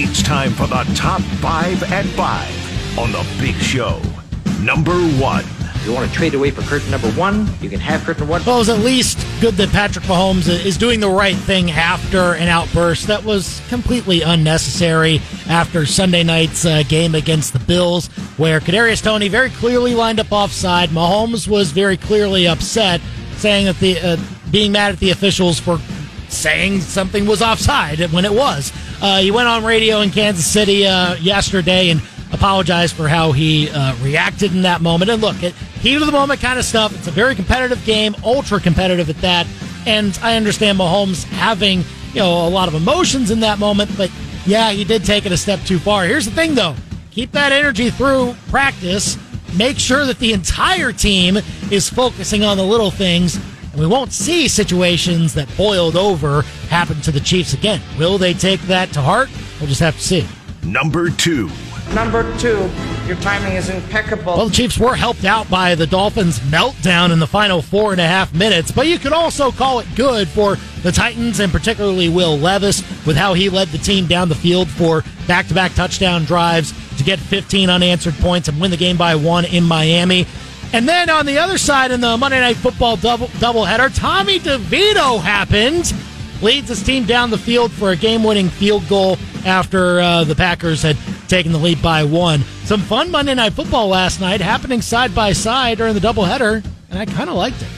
It's time for the top five at five on the big show. Number one. You want to trade away for curtain number one? You can have curtain one. Well, it was at least good that Patrick Mahomes is doing the right thing after an outburst that was completely unnecessary after Sunday night's uh, game against the Bills, where Kadarius Toney very clearly lined up offside. Mahomes was very clearly upset, saying that the uh, being mad at the officials for saying something was offside when it was. Uh, he went on radio in Kansas City uh, yesterday and apologized for how he uh, reacted in that moment. And look, it, heat of the moment kind of stuff. It's a very competitive game, ultra competitive at that. And I understand Mahomes having you know a lot of emotions in that moment, but yeah, he did take it a step too far. Here's the thing, though: keep that energy through practice. Make sure that the entire team is focusing on the little things and we won't see situations that boiled over happen to the Chiefs again. Will they take that to heart? We'll just have to see. Number two. Number two, your timing is impeccable. Well, the Chiefs were helped out by the Dolphins' meltdown in the final four and a half minutes, but you could also call it good for the Titans and particularly Will Levis with how he led the team down the field for back to back touchdown drives to get 15 unanswered points and win the game by one in Miami. And then on the other side in the Monday Night Football double doubleheader, Tommy DeVito happened. Leads his team down the field for a game winning field goal after uh, the Packers had taken the lead by one. Some fun Monday Night Football last night happening side by side during the doubleheader, and I kind of liked it.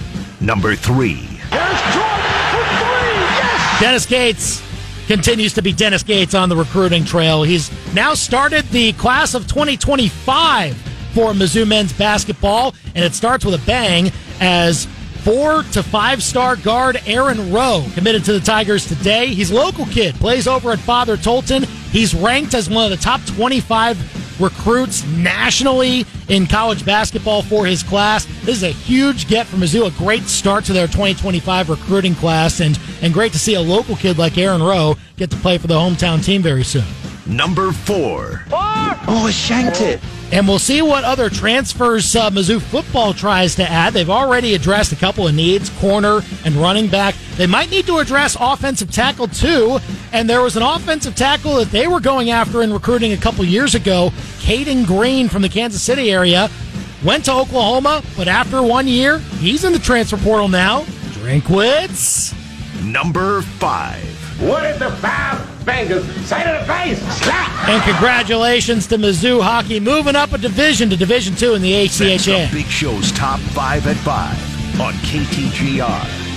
Number three. Here's Jordan for three. Yes! Dennis Gates continues to be Dennis Gates on the recruiting trail. He's now started the class of 2025 for Mizzou men's basketball, and it starts with a bang as four to five star guard Aaron Rowe committed to the Tigers today. He's a local kid, plays over at Father Tolton. He's ranked as one of the top 25 recruits nationally in college basketball for his class. This is a huge get for Mizzou, a great start to their 2025 recruiting class, and, and great to see a local kid like Aaron Rowe get to play for the hometown team very soon. Number four. Oh, I shanked it. And we'll see what other transfers uh, Mizzou football tries to add. They've already addressed a couple of needs, corner and running back. They might need to address offensive tackle too. And there was an offensive tackle that they were going after in recruiting a couple years ago, Cayden Green from the Kansas City area. Went to Oklahoma, but after one year, he's in the transfer portal now. Drinkwitz. Number five. What did the five fingers say to the face? Slap! And congratulations to Mizzou hockey moving up a division to Division Two in the That's the ACHA. Big Show's top five at five on KTGR.